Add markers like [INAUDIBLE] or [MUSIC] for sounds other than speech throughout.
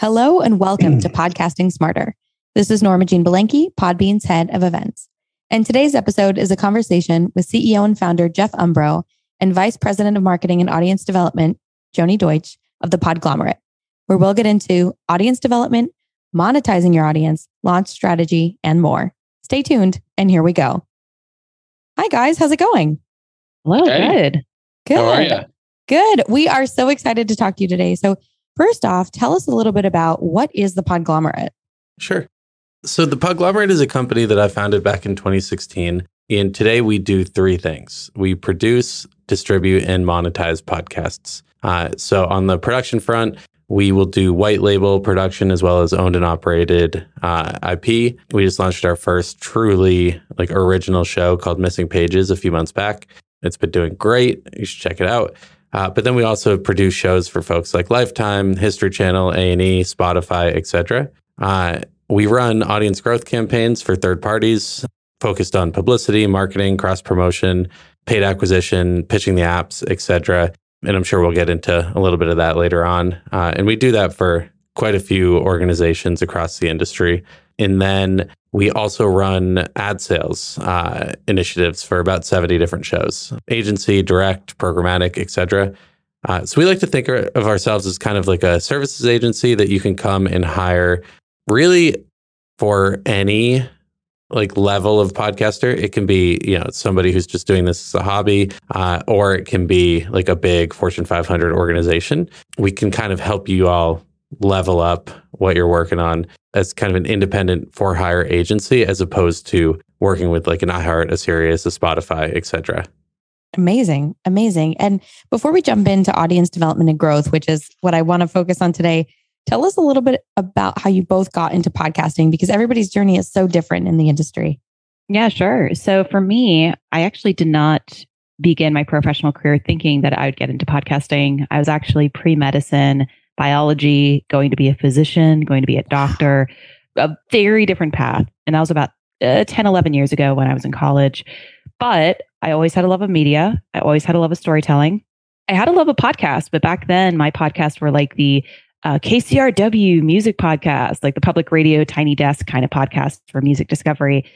Hello and welcome to Podcasting Smarter. This is Norma Jean Belenky, Podbean's head of events. And today's episode is a conversation with CEO and founder Jeff Umbro and Vice President of Marketing and Audience Development, Joni Deutsch of the Podglomerate, where we'll get into audience development, monetizing your audience, launch strategy, and more. Stay tuned, and here we go. Hi, guys. How's it going? Hello. Hey. Good. Good. How are you? Good. We are so excited to talk to you today. So, First off, tell us a little bit about what is the Podglomerate? Sure. So, the Podglomerate is a company that I founded back in 2016. And today we do three things we produce, distribute, and monetize podcasts. Uh, so, on the production front, we will do white label production as well as owned and operated uh, IP. We just launched our first truly like original show called Missing Pages a few months back. It's been doing great. You should check it out. Uh, but then we also produce shows for folks like Lifetime, History Channel, A and E, Spotify, etc. Uh, we run audience growth campaigns for third parties focused on publicity, marketing, cross promotion, paid acquisition, pitching the apps, etc. And I'm sure we'll get into a little bit of that later on. Uh, and we do that for quite a few organizations across the industry. And then we also run ad sales uh, initiatives for about 70 different shows, agency, direct, programmatic, etc. Uh, so we like to think of ourselves as kind of like a services agency that you can come and hire really for any like level of podcaster. It can be, you know, somebody who's just doing this as a hobby, uh, or it can be like a big Fortune 500 organization. We can kind of help you all level up what you're working on as kind of an independent for hire agency as opposed to working with like an iHeart, a Sirius, a Spotify, etc. Amazing. Amazing. And before we jump into audience development and growth, which is what I want to focus on today, tell us a little bit about how you both got into podcasting because everybody's journey is so different in the industry. Yeah, sure. So for me, I actually did not begin my professional career thinking that I would get into podcasting. I was actually pre medicine biology, going to be a physician, going to be a doctor, a very different path. And that was about uh, 10, 11 years ago when I was in college. But I always had a love of media. I always had a love of storytelling. I had a love of podcasts, but back then my podcasts were like the uh, KCRW music podcast, like the public radio tiny desk kind of podcast for music discovery.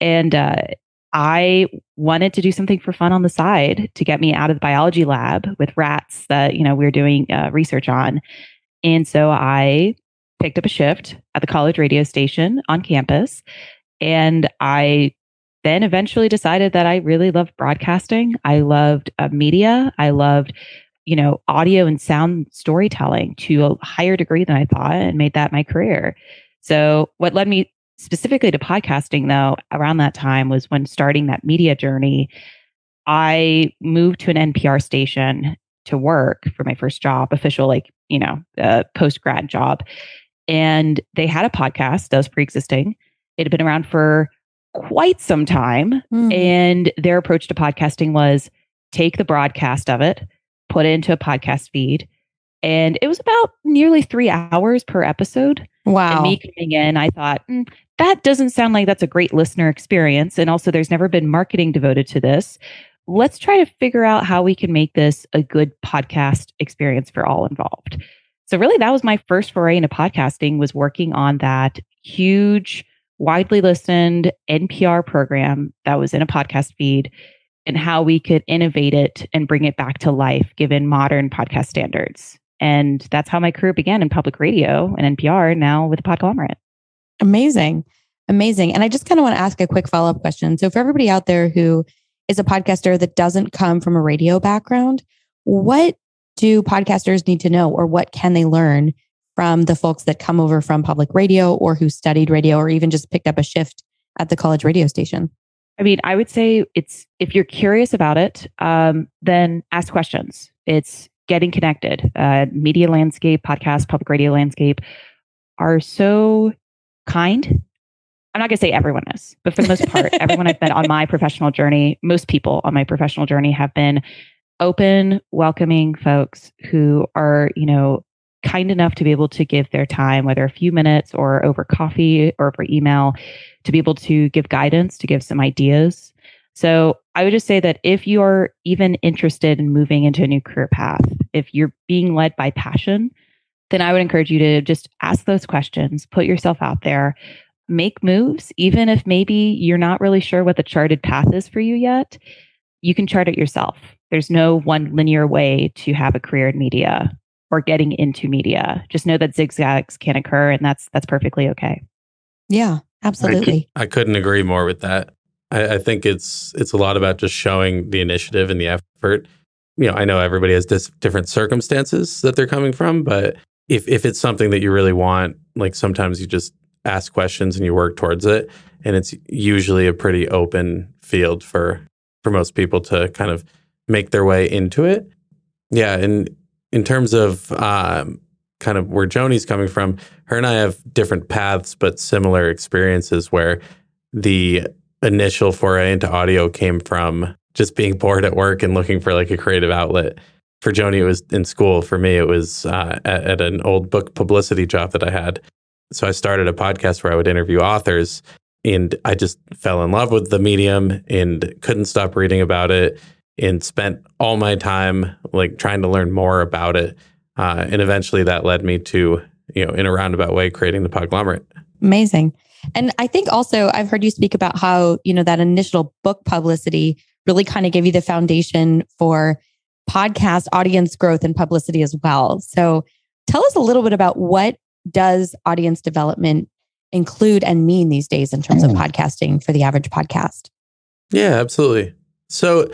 And uh, I wanted to do something for fun on the side to get me out of the biology lab with rats that you know we were doing uh, research on, and so I picked up a shift at the college radio station on campus, and I then eventually decided that I really loved broadcasting. I loved uh, media. I loved you know audio and sound storytelling to a higher degree than I thought, and made that my career. So what led me specifically to podcasting though around that time was when starting that media journey i moved to an npr station to work for my first job official like you know uh, post grad job and they had a podcast that was pre-existing it had been around for quite some time mm. and their approach to podcasting was take the broadcast of it put it into a podcast feed and it was about nearly three hours per episode. Wow. And me coming in, I thought, mm, that doesn't sound like that's a great listener experience. And also, there's never been marketing devoted to this. Let's try to figure out how we can make this a good podcast experience for all involved. So really that was my first foray into podcasting was working on that huge widely listened NPR program that was in a podcast feed and how we could innovate it and bring it back to life given modern podcast standards. And that's how my career began in public radio and NPR, now with the Podglomerate. Amazing. Amazing. And I just kind of want to ask a quick follow up question. So, for everybody out there who is a podcaster that doesn't come from a radio background, what do podcasters need to know or what can they learn from the folks that come over from public radio or who studied radio or even just picked up a shift at the college radio station? I mean, I would say it's if you're curious about it, um, then ask questions. It's getting connected, uh, media landscape, podcast, public radio landscape. are so kind. I'm not going to say everyone is, but for the most part, [LAUGHS] everyone I've met on my professional journey, most people on my professional journey have been open, welcoming folks who are, you know, kind enough to be able to give their time, whether a few minutes or over coffee or over email, to be able to give guidance, to give some ideas. So I would just say that if you are even interested in moving into a new career path, if you're being led by passion, then I would encourage you to just ask those questions, put yourself out there, make moves, even if maybe you're not really sure what the charted path is for you yet. You can chart it yourself. There's no one linear way to have a career in media or getting into media. Just know that zigzags can occur and that's that's perfectly okay. Yeah, absolutely. I, could, not agree more with that. I, I, think it's it's a lot about just showing the initiative and the effort. You know, I know everybody has dis- different circumstances that they're coming from, but if if it's something that you really want, like sometimes you just ask questions and you work towards it, and it's usually a pretty open field for for most people to kind of make their way into it. Yeah, and in terms of um, kind of where Joni's coming from, her and I have different paths but similar experiences where the initial foray into audio came from just being [LAUGHS] bored at work and looking for like a creative outlet. For Joni, it was in school. For me, it was uh, at, at an old book publicity job that I had. So I started a podcast where I would interview authors and I just fell in love with the medium and couldn't stop reading about it and spent all my time like trying to learn more about it. Uh, and eventually that led me to, you know, in a roundabout way, creating the Podglomerate. Amazing. And I think also I've heard you speak about how, you know, that initial book publicity really kind of gave you the foundation for podcast audience growth and publicity as well. So tell us a little bit about what does audience development include and mean these days in terms of mm. podcasting for the average podcast? Yeah, absolutely. So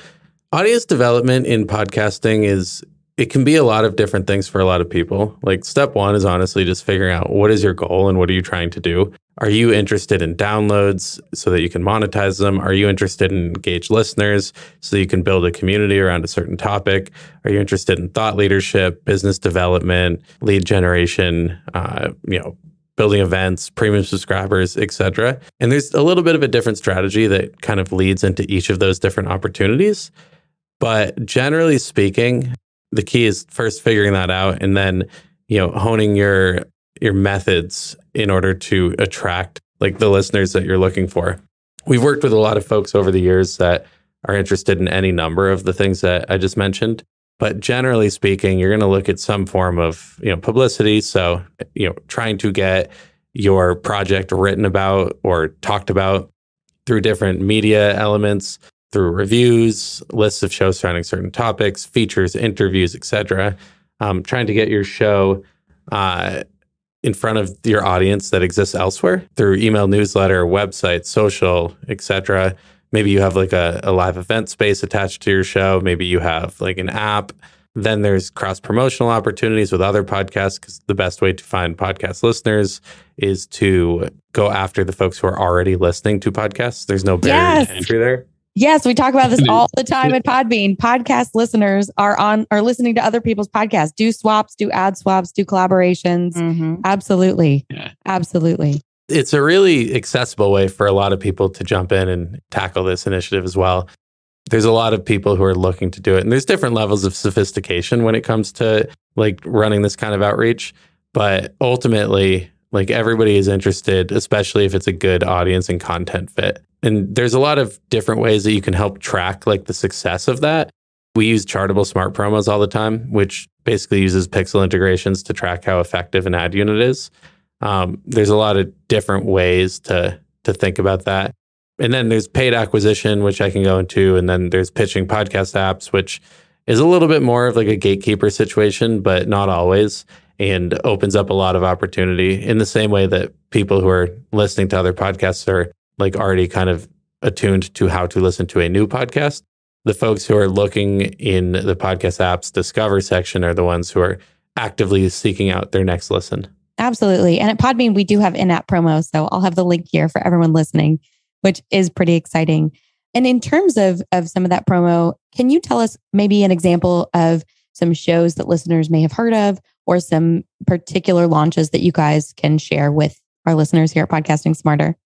audience development in podcasting is it can be a lot of different things for a lot of people. Like step 1 is honestly just figuring out what is your goal and what are you trying to do? Are you interested in downloads so that you can monetize them? Are you interested in engaged listeners so you can build a community around a certain topic? Are you interested in thought leadership, business development, lead generation, uh, you know, building events, premium subscribers, etc. And there's a little bit of a different strategy that kind of leads into each of those different opportunities. But generally speaking, the key is first figuring that out and then, you know, honing your your methods in order to attract like the listeners that you're looking for. We've worked with a lot of folks over the years that are interested in any number of the things that I just mentioned. But generally speaking, you're going to look at some form of, you know, publicity. So, you know, trying to get your project written about or talked about through different media elements, through reviews, lists of shows surrounding certain topics, features, interviews, etc. Um, trying to get your show uh, in front of your audience that exists elsewhere through email, newsletter, website, social, etc. Maybe you have like a, a live event space attached to your show. Maybe you have like an app. Then there's cross promotional opportunities with other podcasts because the best way to find podcast listeners is to go after the folks who are already listening to podcasts. There's no barrier yes. to entry there. Yes, we talk about this all the time at Podbean. Podcast listeners are on are listening to other people's podcasts. Do swaps, do ad swaps, do collaborations. Mm-hmm. Absolutely. Yeah. Absolutely. It's a really accessible way for a lot of people to jump in and tackle this initiative as well. There's a lot of people who are looking to do it. And there's different levels of sophistication when it comes to like running this kind of outreach. But ultimately, like everybody is interested, especially if it's a good audience and content fit. And there's a lot of different ways that you can help track like the success of that. We use Chartable Smart Promos all the time, which basically uses pixel integrations to track how effective an ad unit is. Um, there's a lot of different ways to to think about that. And then there's paid acquisition, which I can go into, and then there's pitching podcast apps, which is a little bit more of like a gatekeeper situation, but not always, and opens up a lot of opportunity in the same way that people who are listening to other podcasts are like already kind of attuned to how to listen to a new podcast. The folks who are looking in the podcast apps discover section are the ones who are actively seeking out their next listen. Absolutely. And at Podbean, we do have in app promos. So I'll have the link here for everyone listening, which is pretty exciting. And in terms of, of some of that promo, can you tell us maybe an example of some shows that listeners may have heard of, or some particular launches that you guys can share with our listeners here at Podcasting Smarter?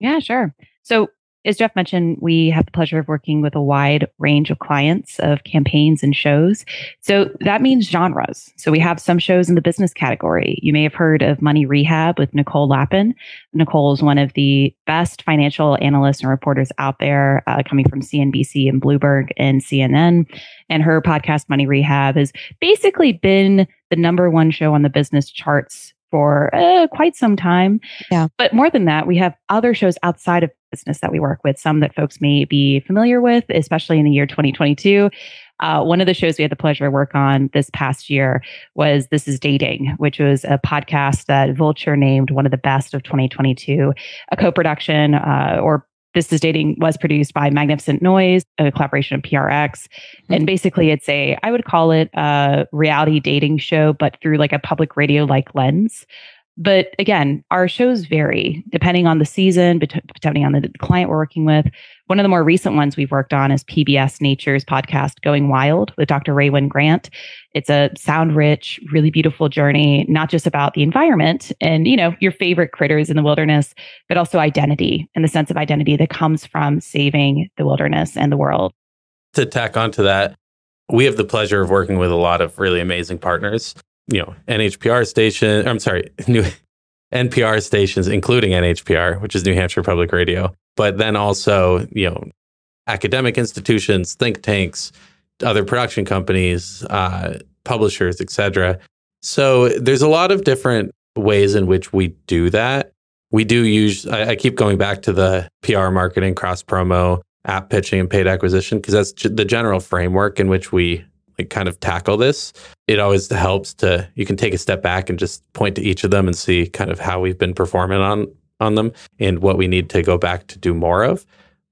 Yeah, sure. So as Jeff mentioned, we have the pleasure of working with a wide range of clients of campaigns and shows. So that means genres. So we have some shows in the business category. You may have heard of Money Rehab with Nicole Lapin. Nicole is one of the best financial analysts and reporters out there, uh, coming from CNBC and Bloomberg and CNN. And her podcast, Money Rehab, has basically been the number one show on the business charts for uh, quite some time. Yeah. But more than that, we have other shows outside of business that we work with, some that folks may be familiar with, especially in the year 2022. Uh, one of the shows we had the pleasure to work on this past year was This is Dating, which was a podcast that Vulture named one of the best of 2022, a co production uh, or this is Dating was produced by Magnificent Noise, a collaboration of PRX. Mm-hmm. And basically, it's a, I would call it a reality dating show, but through like a public radio like lens. But again, our shows vary depending on the season, depending on the client we're working with. One of the more recent ones we've worked on is PBS Nature's podcast, Going Wild with Dr. Rae Wynn-Grant. It's a sound rich, really beautiful journey, not just about the environment and, you know, your favorite critters in the wilderness, but also identity and the sense of identity that comes from saving the wilderness and the world. To tack onto that, we have the pleasure of working with a lot of really amazing partners you know, NHPR station, I'm sorry, [LAUGHS] new NPR stations, including NHPR, which is New Hampshire Public Radio, but then also, you know, academic institutions, think tanks, other production companies, uh, publishers, etc. So there's a lot of different ways in which we do that. We do use, I, I keep going back to the PR marketing, cross promo, app pitching, and paid acquisition, because that's the general framework in which we like kind of tackle this, it always helps to you can take a step back and just point to each of them and see kind of how we've been performing on on them and what we need to go back to do more of.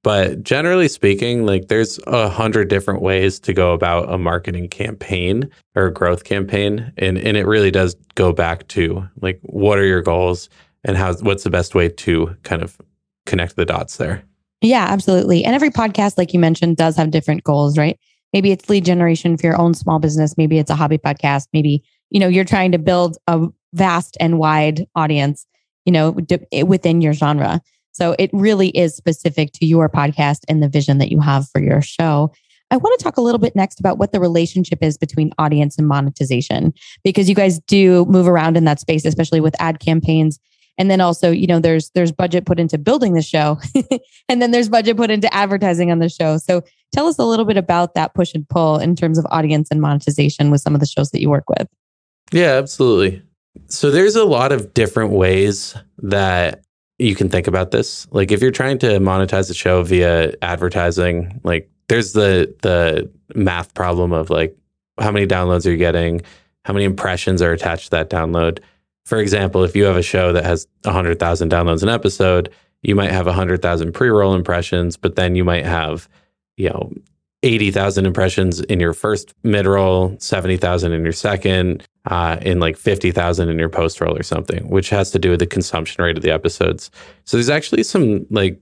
But generally speaking, like there's a hundred different ways to go about a marketing campaign or a growth campaign. And and it really does go back to like what are your goals and how what's the best way to kind of connect the dots there. Yeah, absolutely. And every podcast, like you mentioned, does have different goals, right? Maybe it's lead generation for your own small business. Maybe it's a hobby podcast. Maybe, you know, you're trying to build a vast and wide audience, you know, d- eh, within your genre. So it really is specific to your podcast and the vision that you have for your show. I want to talk a little bit next about what the relationship is between audience and monetization, because you guys do move around in that space, especially with ad campaigns and then also you know there's there's budget put into building the show [LAUGHS] and then there's budget put into advertising on the show so tell us a little bit about that push and pull in terms of audience and monetization with some of the shows that you work with. Yeah absolutely. So there's a lot of different ways that you can think about this. Like if you're trying to monetize a show via advertising like there's the the math problem of like how many downloads are you getting? How many impressions are attached to that download? For example, if you have a show that has 100,000 downloads an episode, you might have 100,000 pre-roll impressions, but then you might have, you know, 80,000 impressions in your first mid-roll, 70,000 in your second, uh, in like 50,000 in your post-roll or something, which has to do with the consumption rate of the episodes. So there's actually some like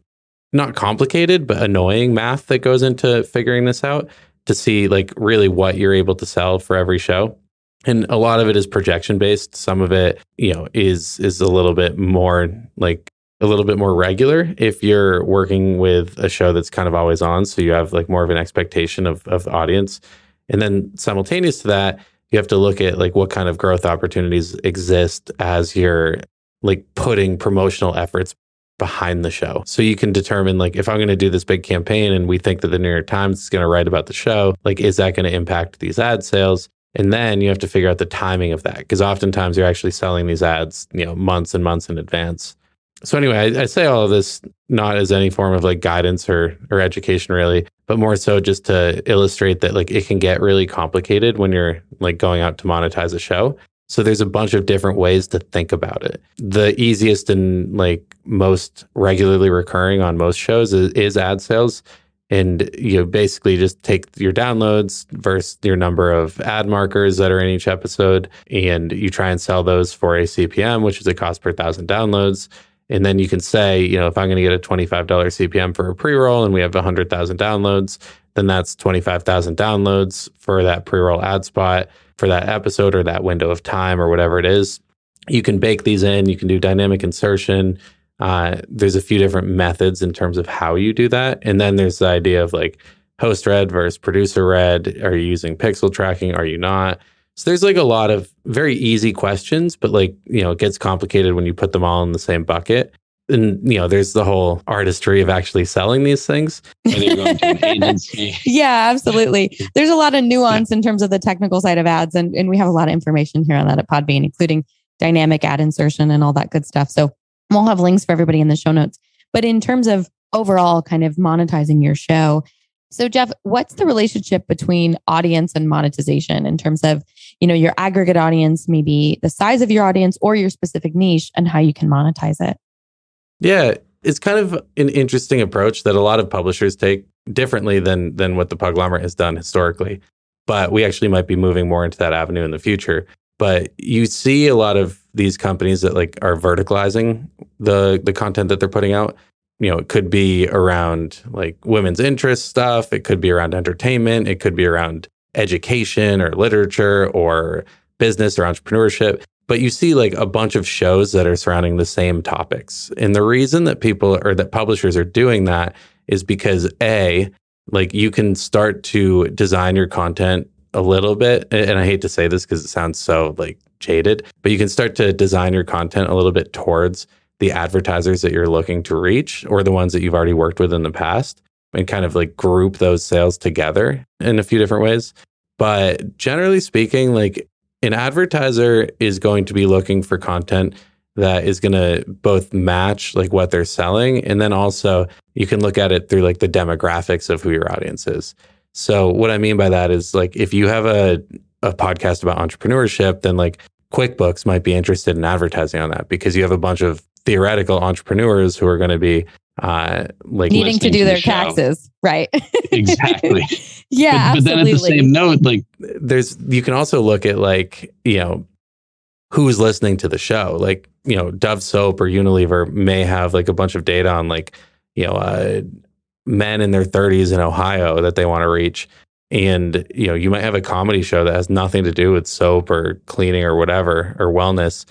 not complicated, but annoying math that goes into figuring this out to see like really what you're able to sell for every show and a lot of it is projection based some of it you know is is a little bit more like a little bit more regular if you're working with a show that's kind of always on so you have like more of an expectation of of the audience and then simultaneous to that you have to look at like what kind of growth opportunities exist as you're like putting promotional efforts behind the show. So you can determine like if I'm going to do this big campaign and we think that the New York Times is going to write about the show, like is that going to impact these ad sales? And then you have to figure out the timing of that because oftentimes you're actually selling these ads, you know, months and months in advance. So anyway, I, I, say all of this not as any form of like guidance or or education really, but more so just to illustrate that like it can get really complicated when you're like going out to monetize a show. So there's a bunch of different ways to think about it. The easiest and like most regularly recurring on most shows is, is ad sales and you know, basically just take your downloads versus your number of ad markers that are in each episode and you try and sell those for a cpm which is a cost per thousand downloads and then you can say you know if i'm going to get a $25 cpm for a pre-roll and we have 100000 downloads then that's 25,000 downloads for that pre roll ad spot for that episode or that window of time or whatever it is. You can bake these in, you can do dynamic insertion. Uh, there's a few different methods in terms of how you do that. And then there's the idea of like host read versus producer read. Are you using pixel tracking? Are you not? So there's like a lot of very easy questions, but like, you know, it gets complicated when you put them all in the same bucket. And you know there's the whole artistry of actually selling these things. [LAUGHS] Yeah absolutely. There's a lot of nuance in terms of the technical side of ads and, and we have a lot of information here on that at podbean including dynamic ad insertion and all that good stuff. So we'll have links for everybody in the show notes. But in terms of overall kind of monetizing your show so jeff what's the relationship between audience and monetization in terms of you know your aggregate audience maybe the size of your audience or your specific niche and how you can monetize it yeah, it's kind of an interesting approach that a lot of publishers take differently than than what the Podglomerate has done historically. But we actually might be moving more into that avenue in the future. But you see a lot of these companies that like are verticalizing the the content that they're putting out. You know, it could be around like women's interest stuff, it could be around entertainment, it could be around education or literature or business or entrepreneurship but you see like a bunch of shows that are surrounding the same topics. And the reason that people or that publishers are doing that is because A, like you can start to design your content a little bit. And I hate to say this because it sounds so like jaded, but you can start to design your content a little bit towards the advertisers that you're looking to reach or the ones that you've already worked with in the past and kind of like group those sales together in a few different ways. But generally speaking, like an advertiser is going to be looking for content that is going to both match like what they're selling and then also you can look at it through like the demographics of who your audience is so what i mean by that is like if you have a, a podcast about entrepreneurship then like quickbooks might be interested in advertising on that because you have a bunch of theoretical entrepreneurs who are going to be uh like needing to do to their the taxes right? [LAUGHS] Exactly. Yeah but, but then at the same note like there's you can also look at like you know who's listening to the show. Like you know dove soap or unilever may have like a bunch of data on like you know uh men in their 30s in ohio that they want to reach. And you know you might have a comedy show that has nothing to do with soap or cleaning or whatever or wellness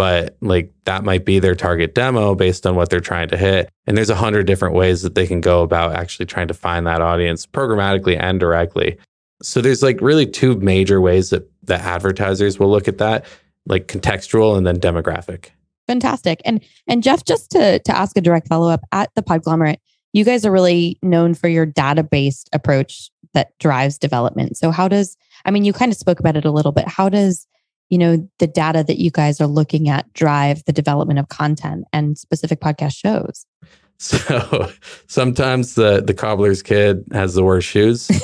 but like that might be their target demo based on what they're trying to hit. And there's a hundred different ways that they can go about actually trying to find that audience programmatically and directly. So there's like really two major ways that that advertisers will look at that, like contextual and then demographic. Fantastic. And and Jeff, just to to ask a direct follow up at the Podglomerate, you guys are really known for your data based approach that drives development. So how does I mean, you kind of spoke about it a little bit. How does you know the data that you guys are looking at drive the development of content and specific podcast shows. [LAUGHS] So sometimes the the cobbler's kid has the worst shoes. [LAUGHS]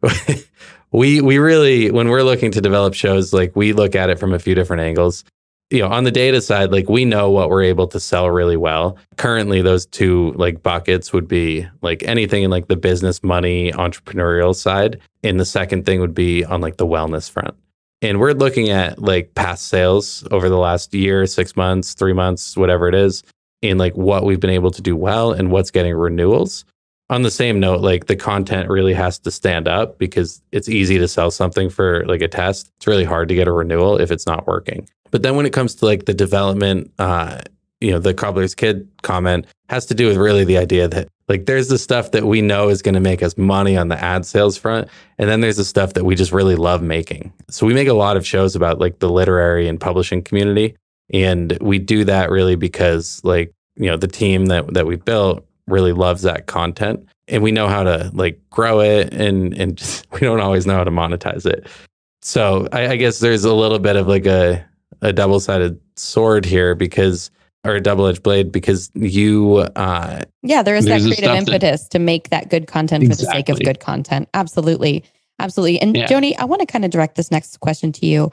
[LAUGHS] We we really when we're looking to develop shows like we look at it from a few different angles you know on the data side like we know what we're able to sell really well. Currently those two like buckets would be like anything in like the business money entrepreneurial side and the second thing would be on like the wellness front. And we're looking at like past sales over the last year six months three months whatever it is and like what we've been able to do well and what's getting renewals on the same note, like the content really has to stand up because it's easy to sell something for like a test. It's really hard to get a renewal if it's not working. But then when it comes to like the development, uh, you know, the cobbler's kid comment has to do with really the idea that like there's the stuff that we know is going to make us money on the ad sales front. And then there's the stuff that we just really love making. So we make a lot of shows about like the literary and publishing community. And we do that really because like, you know, the team that, that we built really loves that content and we know how to like grow it and, and just, [LAUGHS] we don't always know how to monetize it. So I, I guess there's a little bit of like a, a double sided sword here because or a double edged blade because you uh yeah there is that creative impetus that, to make that good content exactly. for the sake of good content absolutely absolutely and yeah. joni i want to kind of direct this next question to you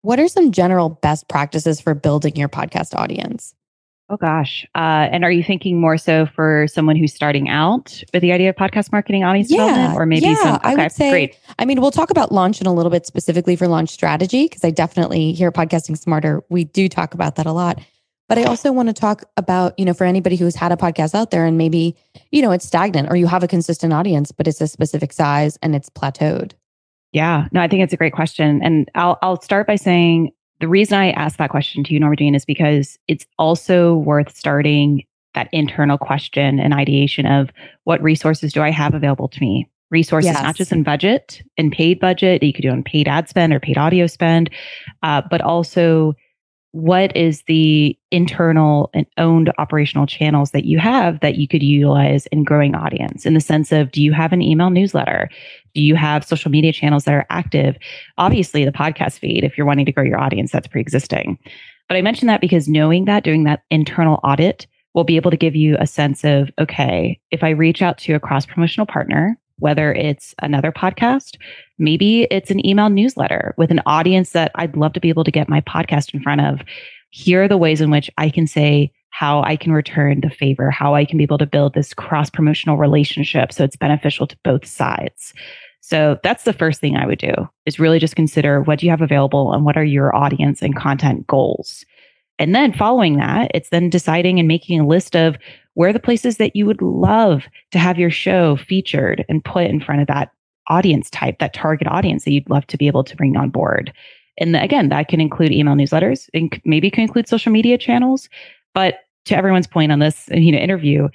what are some general best practices for building your podcast audience Oh gosh. Uh, and are you thinking more so for someone who's starting out with the idea of podcast marketing audience yeah, development or maybe yeah, some okay, I would say, great. I mean, we'll talk about launch in a little bit specifically for launch strategy because I definitely hear Podcasting Smarter, we do talk about that a lot. But I also want to talk about, you know, for anybody who's had a podcast out there and maybe, you know, it's stagnant or you have a consistent audience, but it's a specific size and it's plateaued. Yeah, no, I think it's a great question. And I'll, I'll start by saying the reason I asked that question to you, Norma Jean, is because it's also worth starting that internal question and ideation of what resources do I have available to me? Resources, yes. not just in budget and paid budget, you could do on paid ad spend or paid audio spend, uh, but also what is the internal and owned operational channels that you have that you could utilize in growing audience? In the sense of do you have an email newsletter? Do you have social media channels that are active? Obviously the podcast feed if you're wanting to grow your audience that's pre-existing. But i mention that because knowing that doing that internal audit will be able to give you a sense of okay if i reach out to a cross promotional partner whether it's another podcast, maybe it's an email newsletter with an audience that I'd love to be able to get my podcast in front of. Here are the ways in which I can say how I can return the favor, how I can be able to build this cross promotional relationship so it's beneficial to both sides. So that's the first thing I would do is really just consider what do you have available and what are your audience and content goals. And then following that, it's then deciding and making a list of where are the places that you would love to have your show featured and put in front of that audience type, that target audience that you'd love to be able to bring on board. And again, that can include email newsletters and maybe can include social media channels. But to everyone's point on this, you know, interview,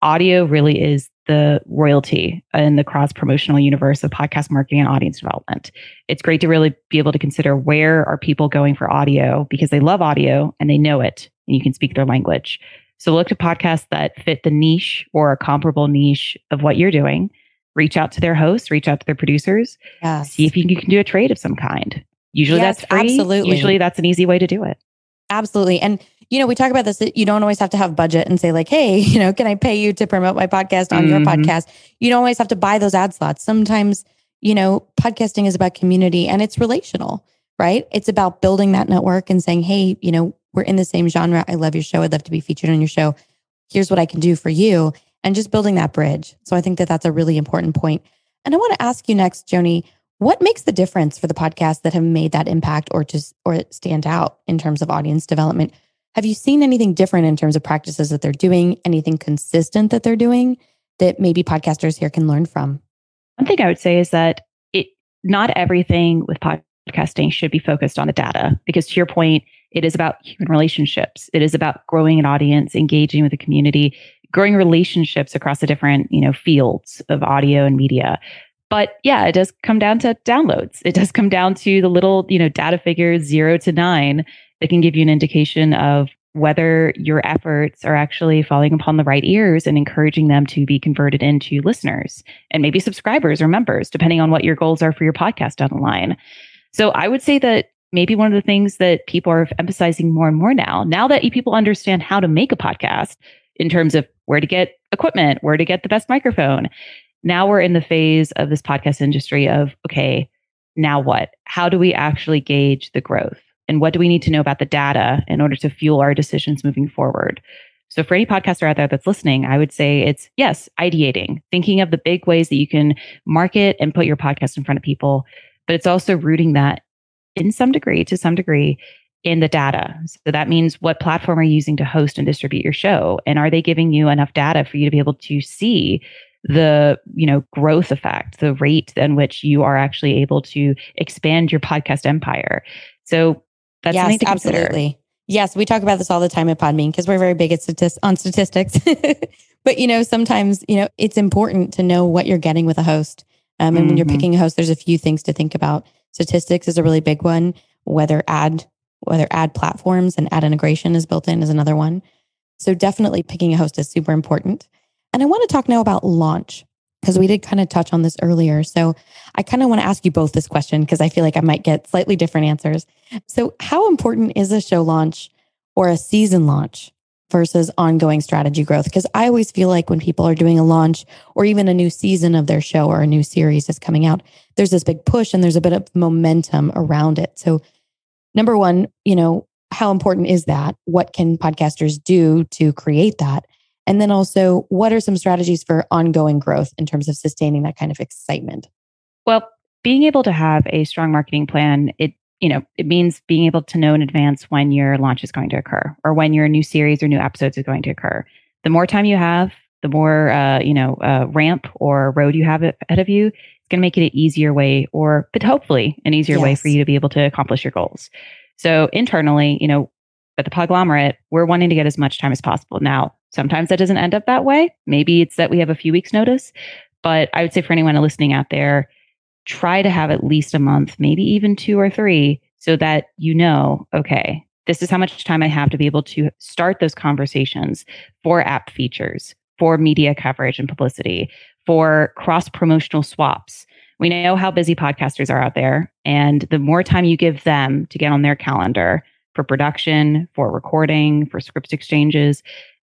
audio really is the royalty in the cross promotional universe of podcast marketing and audience development. It's great to really be able to consider where are people going for audio because they love audio and they know it and you can speak their language. So look to podcasts that fit the niche or a comparable niche of what you're doing. Reach out to their hosts, reach out to their producers, yes. see if you can do a trade of some kind. Usually yes, that's free. Absolutely. Usually that's an easy way to do it. Absolutely. And you know, we talk about this. You don't always have to have budget and say like, "Hey, [LAUGHS] you know, can I pay you to promote my podcast on mm-hmm. your podcast?" You don't always have to buy those ad slots. Sometimes, you know, podcasting is about community and it's relational, right? It's about building that network and saying, "Hey, you know, we're in the same genre. I love your show. I'd love to be featured on your show. Here's what I can do for you. And just building that bridge. So I think that that's a really important point. And I want to ask you next, Joni, what makes the difference for the podcasts that have made that impact or just or stand out in terms of audience development? Have you seen anything different in terms of practices that they're doing, anything consistent that they're doing that maybe podcasters here can learn from? One thing I would say is that it not everything with podcasting should be focused on the data because to your point, it is about human relationships. It is about growing an audience, engaging with the community, growing relationships across the different, you know, fields of audio and media. But yeah, it does come down to downloads. It does come down to the little, you know, data figures zero to nine that can give you an indication of whether your efforts are actually falling upon the right ears and encouraging them to be converted into listeners and maybe subscribers or members, depending on what your goals are for your podcast down the line. So I would say that maybe one of the things that people are emphasizing more and more now, now that people understand how to make a podcast in terms of where to get equipment, where to get the best microphone. Now we're in the phase of this podcast industry of, okay, now what? How do we actually gauge the growth? And what do we need to know about the data in order to fuel our decisions moving forward? So, for any podcaster out there that's listening, I would say it's yes, ideating, thinking of the big ways that you can market and put your podcast in front of people, but it's also rooting that in some degree, to some degree, in the data. So that means what platform are you using to host and distribute your show? And are they giving you enough data for you to be able to see the you know growth effect the rate in which you are actually able to expand your podcast empire so that's yes, something to consider. absolutely yes we talk about this all the time at podbean because we're very big at statist- on statistics [LAUGHS] but you know sometimes you know it's important to know what you're getting with a host um, and mm-hmm. when you're mm-hmm. picking a host there's a few things to think about Statistics is a really big one. Whether ad whether ad platforms and ad integration is built in is another one. So definitely picking a host is super important. And I want to talk now about launch because we did kind of touch on this earlier. So I kind of want to ask you both this question because I feel like I might get slightly different answers. So, how important is a show launch or a season launch versus ongoing strategy growth. Because I always feel like when people are doing a launch or even a new season of their show or a new series is coming out, there's this big push and there's a bit of momentum around it. So, number one, you know, how important is that? What can podcasters do to create that? And then also, what are some strategies for ongoing growth in terms of sustaining that kind of excitement? Well, being able to have a strong marketing plan, it you know, it means being able to know in advance when your launch is going to occur or when your new series or new episodes is going to occur. The more time you have, the more, uh, you know, uh, ramp or road you have ahead of you, it's going to make it an easier way or, but hopefully an easier yes. way for you to be able to accomplish your goals. So internally, you know, at the Podglomerate, we're wanting to get as much time as possible. Now, sometimes that doesn't end up that way. Maybe it's that we have a few weeks notice, but I would say for anyone listening out there, try to have at least a month, maybe even two or three, so that you know, okay, this is how much time I have to be able to start those conversations for app features, for media coverage and publicity, for cross promotional swaps. We know how busy podcasters are out there. And the more time you give them to get on their calendar for production, for recording, for script exchanges,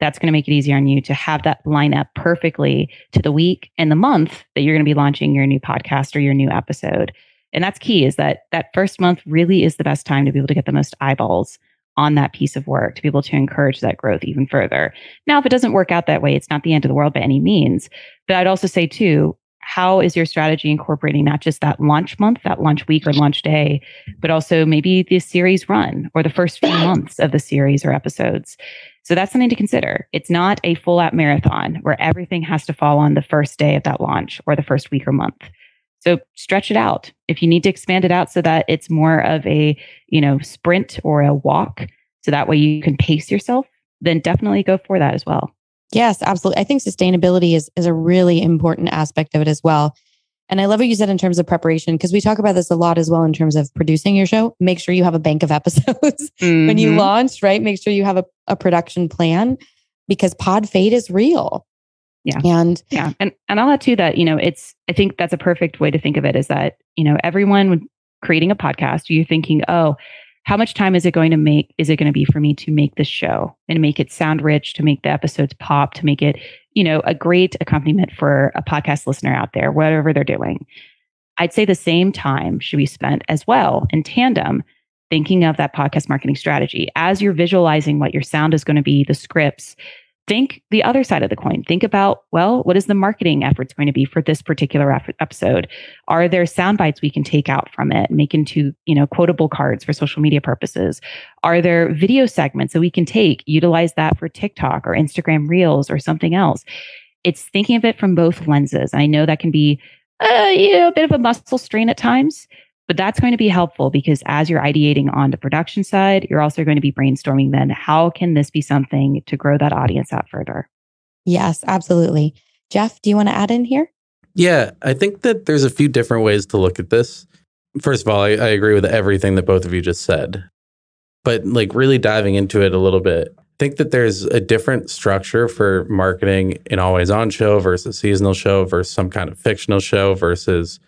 that's going to make it easier on you to have that line up perfectly to the week and the month that you're going to be launching your new podcast or your new episode. And that's key is that that first month really is the best time to be able to get the most eyeballs on that piece of work to be able to encourage that growth even further. Now, if it doesn't work out that way, it's not the end of the world by any means. But I'd also say, too, how is your strategy incorporating not just that launch month, that launch week or launch day, but also maybe the series run or the first few months of the series or episodes? So that's something to consider. It's not a full out marathon where everything has to fall on the first day of that launch or the first week or month. So stretch it out. If you need to expand it out so that it's more of a, you know, sprint or a walk, so that way you can pace yourself, then definitely go for that as well. Yes, absolutely. I think sustainability is is a really important aspect of it as well. And I love what you said in terms of preparation, because we talk about this a lot as well in terms of producing your show. Make sure you have a bank of episodes mm-hmm. [LAUGHS] when you mm-hmm. launch, right? Make sure you have a, a production plan because pod fade is real. Yeah. And yeah. And and I'll add to that, you know, it's I think that's a perfect way to think of it is that, you know, everyone creating a podcast, you're thinking, oh, how much time is it going to make is it going to be for me to make this show and make it sound rich to make the episodes pop to make it you know a great accompaniment for a podcast listener out there whatever they're doing? I'd say the same time should be spent as well in tandem thinking of that podcast marketing strategy. As you're visualizing what your sound is going to be the scripts think the other side of the coin. Think about, well, what is the marketing efforts going to be for this particular episode? Are there sound bites we can take out from it, make into, you know, quotable cards for social media purposes? Are there video segments that we can take, utilize that for TikTok or Instagram Reels or something else? It's thinking of it from both lenses. I know that can be uh, you know, a bit of a muscle strain at times, but that's going to be helpful because as you're ideating on the production side, you're also going to be brainstorming then how can this be something to grow that audience out further? Yes, absolutely. Jeff, do you want to add in here? Yeah, I think that there's a few different ways to look at this. First of all, I, I agree with everything that both of you just said. But like really diving into it a little bit, I think that there's a different structure for marketing an always on show versus seasonal show versus some kind of fictional show versus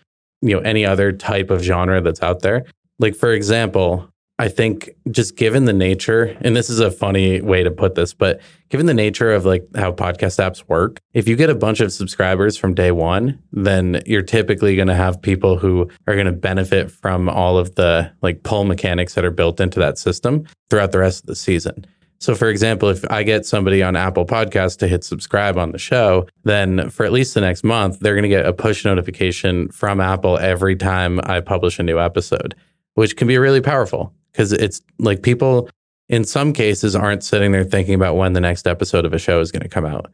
you know any other type of genre that's out there. Like for example i think just given the nature and this is a funny way to put this but given the nature of like how podcast apps work if you get a bunch of subscribers from day one then you're typically going to have people who are going to benefit from all of the like pull mechanics that are built into that system throughout the rest of the season so, for example, if I get somebody on Apple Podcast to hit subscribe on the show, then for at least the next month, they're going to get a push notification from Apple every time I publish a new episode, which can be really powerful because it's like people in some cases aren't sitting there thinking about when the next episode of a show is going to come out.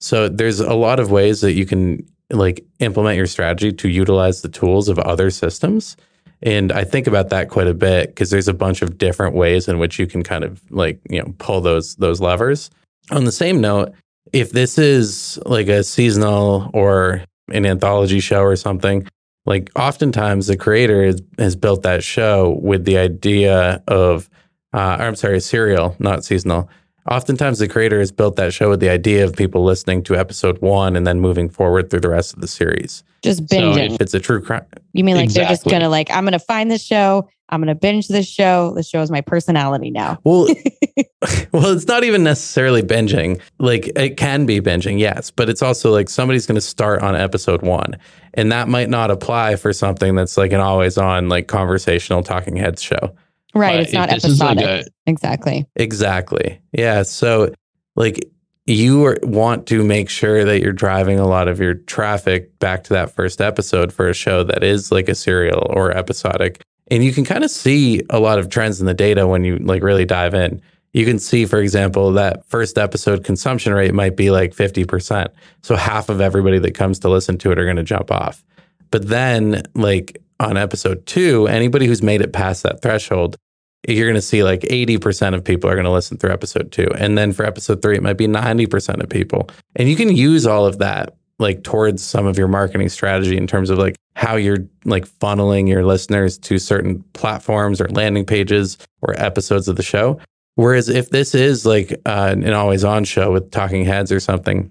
So, there's a lot of ways that you can like implement your strategy to utilize the tools of other systems and I think about that quite a bit because there's a bunch of different ways in which you can kind of like, you know, pull those those levers. On the same note, if this is like a seasonal or an anthology show or something, like oftentimes the creator has, has built that show with the idea of uh, I'm sorry, serial, not seasonal, Oftentimes, the creator has built that show with the idea of people listening to episode one and then moving forward through the rest of the series. Just binging. So if it's a true crime, you mean like exactly. they're just gonna like I'm gonna find this show, I'm gonna binge this show. This show is my personality now. [LAUGHS] Well, [LAUGHS] well, it's not even necessarily binging. Like it can be binging, yes, but it's also like somebody's gonna start on episode one, and that might not apply for something that's like an always on like conversational talking heads show. Right. But it's not episodic. Like a, exactly. Exactly. Yeah. So, like, you are, want to make sure that you're driving a lot of your traffic back to that first episode for a show that is like a serial or episodic. And you can kind of see a lot of trends in the data when you like really dive in. You can see, for example, that first episode consumption rate might be like 50%. So half of everybody that comes to listen to it are going to jump off. But then, like on episode two, anybody who's made it past that threshold, you're going to see like 80% of people are going to listen through episode two. And then for episode three, it might be 90% of people. And you can use all of that like towards some of your marketing strategy in terms of like how you're like funneling your listeners to certain platforms or landing pages or episodes of the show. Whereas if this is like uh, an always on show with talking heads or something,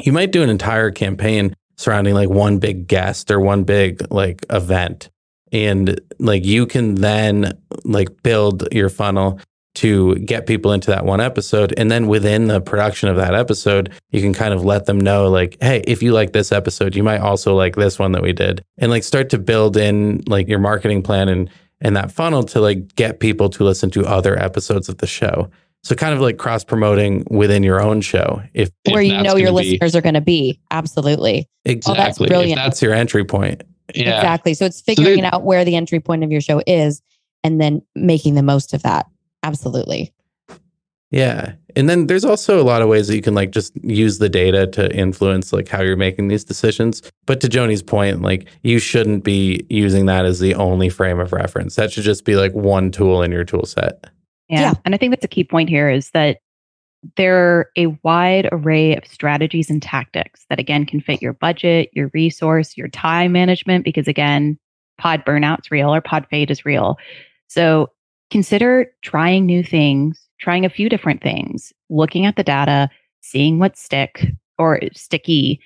you might do an entire campaign surrounding like one big guest or one big like event. And like you can then like build your funnel to get people into that one episode. And then within the production of that episode, you can kind of let them know, like, hey, if you like this episode, you might also like this one that we did. And like start to build in like your marketing plan and and that funnel to like get people to listen to other episodes of the show. So kind of like cross promoting within your own show. If where if you know your be, listeners are going to be. Absolutely. Exactly. Oh, that's brilliant. If that's your entry point. Yeah. Exactly. So it's figuring so out where the entry point of your show is and then making the most of that. Absolutely. Yeah. And then there's also a lot of ways that you can like just use the data to influence like how you're making these decisions. But to Joni's point, like you shouldn't be using that as the only frame of reference. That should just be like one tool in your tool set. Yeah. yeah. And I think that's a key point here is that there are a wide array of strategies and tactics that again can fit your budget, your resource, your time management, because again, pod burnout's real or pod fade is real. So consider trying new things, trying a few different things, looking at the data, seeing what's stick or sticky,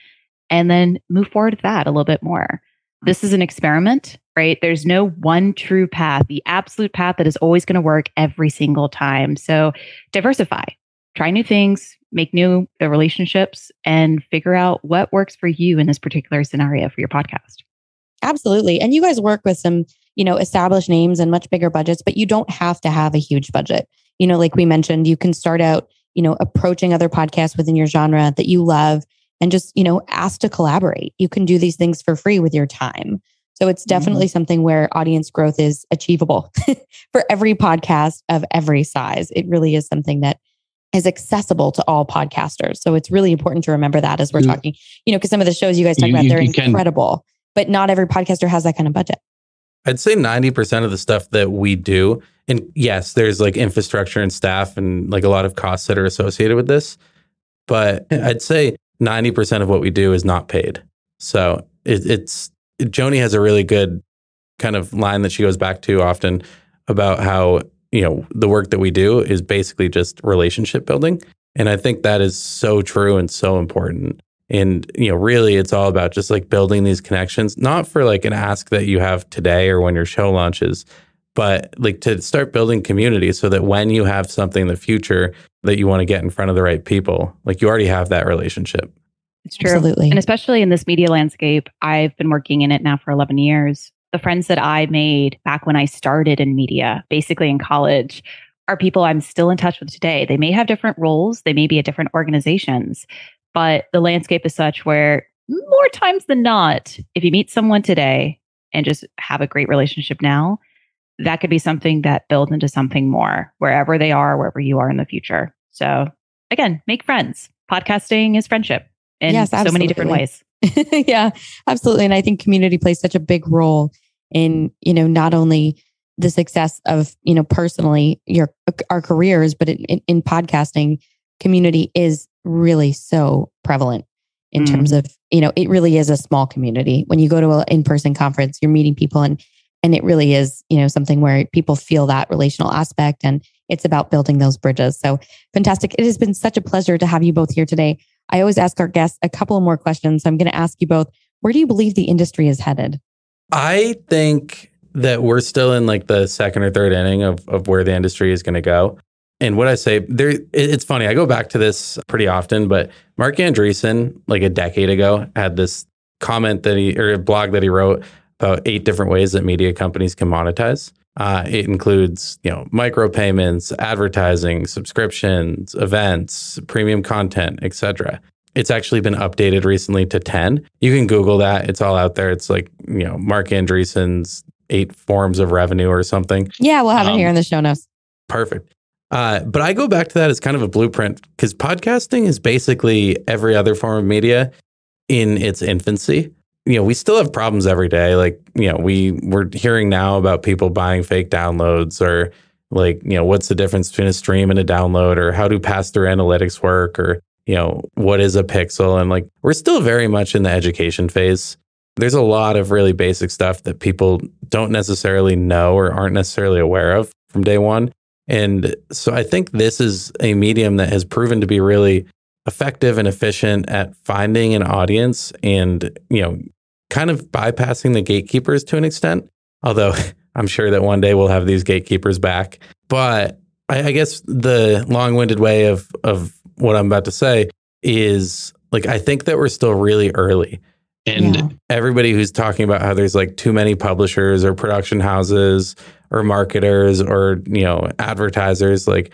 and then move forward with that a little bit more. This is an experiment, right? There's no one true path, the absolute path that is always going to work every single time. So diversify, try new things, make new uh, relationships, and figure out what works for you in this particular scenario for your podcast. Absolutely. And you guys work with some you know, established names and much bigger budgets, but you don't have to have a huge budget. You know, like we mentioned, you can start out, you know, approaching other podcasts within your genre that you love and just, you know, ask to collaborate. You can do these things for free with your time. So it's mm-hmm. definitely mm-hmm. something where audience growth is achievable [LAUGHS] for every podcast of every size. It really is something that is accessible to all podcasters. So it's really important to remember that as we're yeah. talking, you know, because some of the shows you guys talk you, about, they're incredible, can. but not every podcaster has that kind of budget. I'd say 90% of the stuff that we do, and yes, there's like infrastructure and staff and like a lot of costs that are associated with this, but I'd say 90% of what we do is not paid. So it, it's, Joni has a really good kind of line that she goes back to often about how, you know, the work that we do is basically just relationship building. And I think that is so true and so important. And, you know, really it's all about just like building these connections, not for like an ask that you have today or when your show launches, but like to start building community so that when you have something in the future that you want to get in front of the right people, like you already have that relationship. It's true. Absolutely. And especially in this media landscape, I've been working in it now for 11 years. The friends that I made back when I started in media, basically in college, are people I'm still in touch with today. They may have different roles, they may be at different organizations, but the landscape is such where more times than not, if you meet someone today and just have a great relationship now, that could be something that builds into something more wherever they are, wherever you are in the future. So again, make friends. Podcasting is friendship in yes, so many different ways. [LAUGHS] yeah, absolutely. And I think community plays such a big role in, you know, not only the success of, you know, personally your our careers, but in, in, in podcasting, community is really so prevalent in mm. terms of you know it really is a small community when you go to an in-person conference you're meeting people and and it really is you know something where people feel that relational aspect and it's about building those bridges. So fantastic. It has been such a pleasure to have you both here today. I always ask our guests a couple more questions so i'm going to ask you both where do you believe the industry is headed? I think that we're still in like the second or third inning of, of where the industry is going to go. And what I say there, it's funny. I go back to this pretty often, but Marc Andreessen, like a decade ago, had this comment that he or a blog that he wrote about eight different ways that media companies can monetize. Uh, it includes, you know, micropayments, advertising, subscriptions, events, premium content, etc. It's actually been updated recently to 10. You can Google that. It's all out there. It's like, you know, Marc Andreessen's eight forms of revenue or something. Yeah, we'll have um, it here in the show notes. Perfect. Uh, but I go back to that as kind of a blueprint because podcasting is basically every other form of media in its infancy. You know, we still have problems every day. Like, you know, we we're hearing now about people buying fake downloads or like, you know, what's the difference between a stream and a download or how do pass through analytics work or, you know, what is a pixel? And like, we're still very much in the education phase. There's a lot of really basic stuff that people don't necessarily know or aren't necessarily aware of from day one. And so I think this is a medium that has proven to be really effective and efficient at finding an audience and, you know, kind of bypassing the gatekeepers to an extent. Although [LAUGHS] I'm sure that one day we'll have these gatekeepers back. But I, I guess the long-winded way of of what I'm about to say is like I think that we're still really early. And yeah. everybody who's talking about how there's like too many publishers or production houses or marketers or, you know, advertisers, like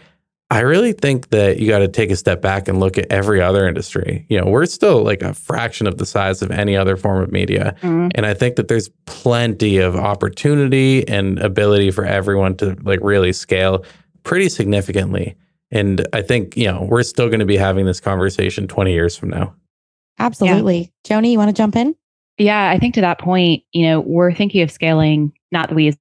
I really think that you got to take a step back and look at every other industry. You know, we're still like a fraction of the size of any other form of media. Mm-hmm. And I think that there's plenty of opportunity and ability for everyone to like really scale pretty significantly. And I think, you know, we're still going to be having this conversation 20 years from now. Absolutely. Yeah. Joni, you want to jump in? Yeah, I think to that point, you know, we're thinking of scaling, not that we as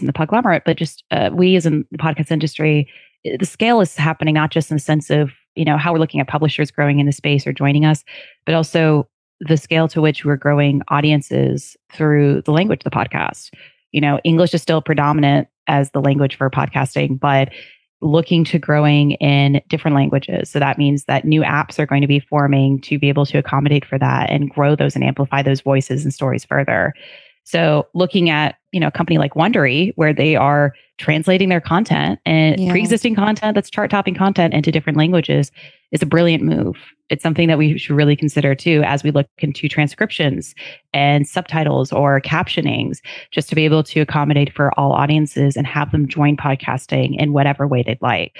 in the podglomerate, but just uh, we as in the podcast industry, Eh, the scale is happening not just in the sense of, you know, how we're looking at publishers growing in the space or joining us, but also the scale to which we're growing audiences through the language of the podcast. You know, English is still predominant as the language for podcasting, but looking to growing in different languages. So that means that new apps are going to be forming to be able to accommodate for that and grow those and amplify those voices and stories further. So looking at, you know, a company like Wondery where they are translating their content and yeah. pre-existing content that's chart topping content into different languages is a brilliant move. It's something that we should really consider too as we look into transcriptions and subtitles or captionings just to be able to accommodate for all audiences and have them join podcasting in whatever way they'd like.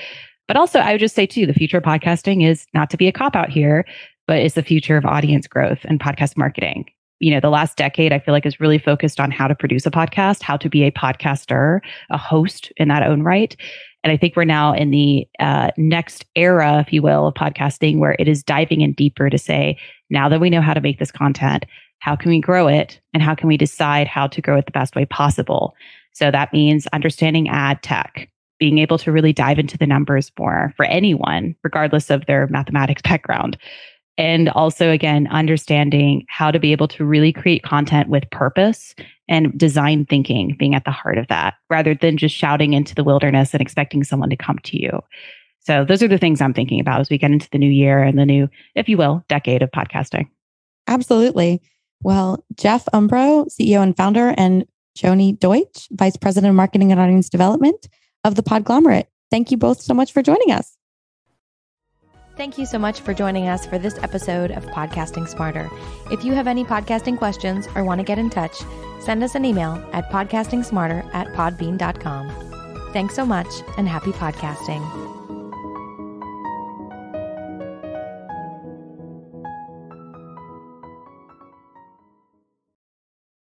But also I would just say too the future of podcasting is not to be a cop out here, but is the future of audience growth and podcast marketing you know the last decade i feel like is really focused on how to produce a podcast how to be a podcaster a host in that own right. And i think we're now in the uh, next era if you will of podcasting where it is diving in deeper to say now that we know how to make this content how can we grow it? And how can we decide how to grow it the best way possible? So that means understanding ad tech being able to really dive into the numbers more for anyone regardless of their mathematics [LAUGHS] background and also again understanding how to be able to really create content with purpose and design thinking being at the heart of that rather than just shouting into the wilderness and expecting someone to come to you. So those are the things i'm thinking about as we get into the new year and the new if you will decade of podcasting. Absolutely. Well jeff umbro ceo and founder and joni deutsch vice president of marketing and audience development of the podglomerate. Thank you both so much for joining us Thank you so much for joining us for this episode of Podcasting Smarter. If you have any podcasting questions or want to get in touch, send us an email at podcastingsmarter at podbean.com. Thanks so much and happy podcasting.